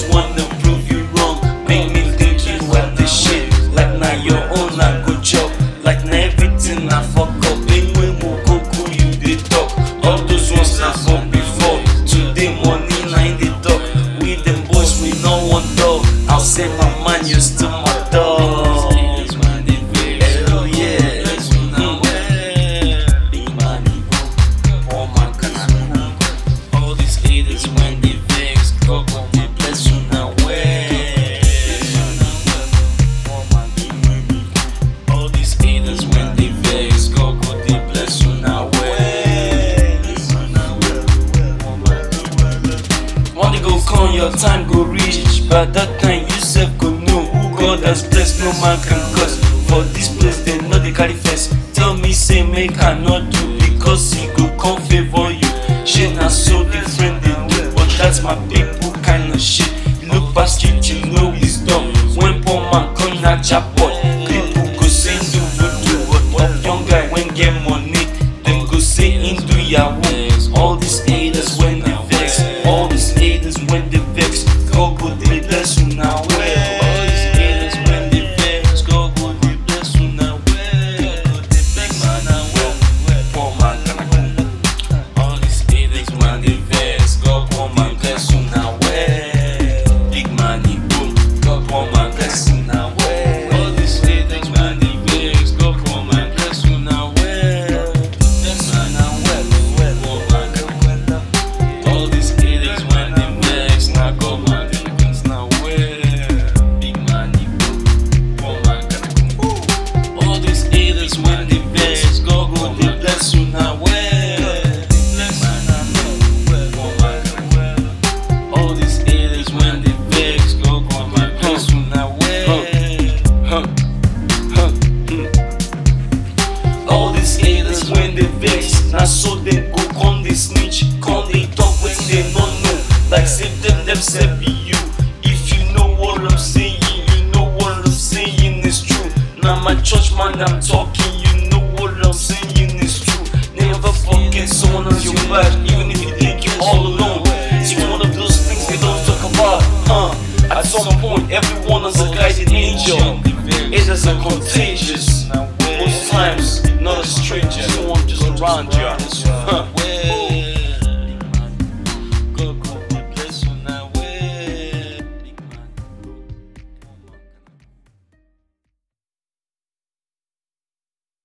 just want them. Time go reach, but that time you sef go know who God has blessed, no man can curse. For this place, they know they carry first. Tell me, say, make I not do because he go come favor you. Shit, na so different they do, but that's my people kind of shit. You look past it, you know wisdom. When poor man come na jackpot, people go say do voodoo. But young guy when get money, Carne. Dey snitch, come dey talk wetin dem no know. Like say dem themselves be you. If you know what I'm saying, you know what I'm saying is true. Now my church man I'm talking, you know what I'm saying is true. Never forget someone on your back, even if you think you're all alone. It's one of those things they don't talk about, huh? At some point, everyone is a guided angel. It is a contagious. Most times, not a stranger. Someone just around you.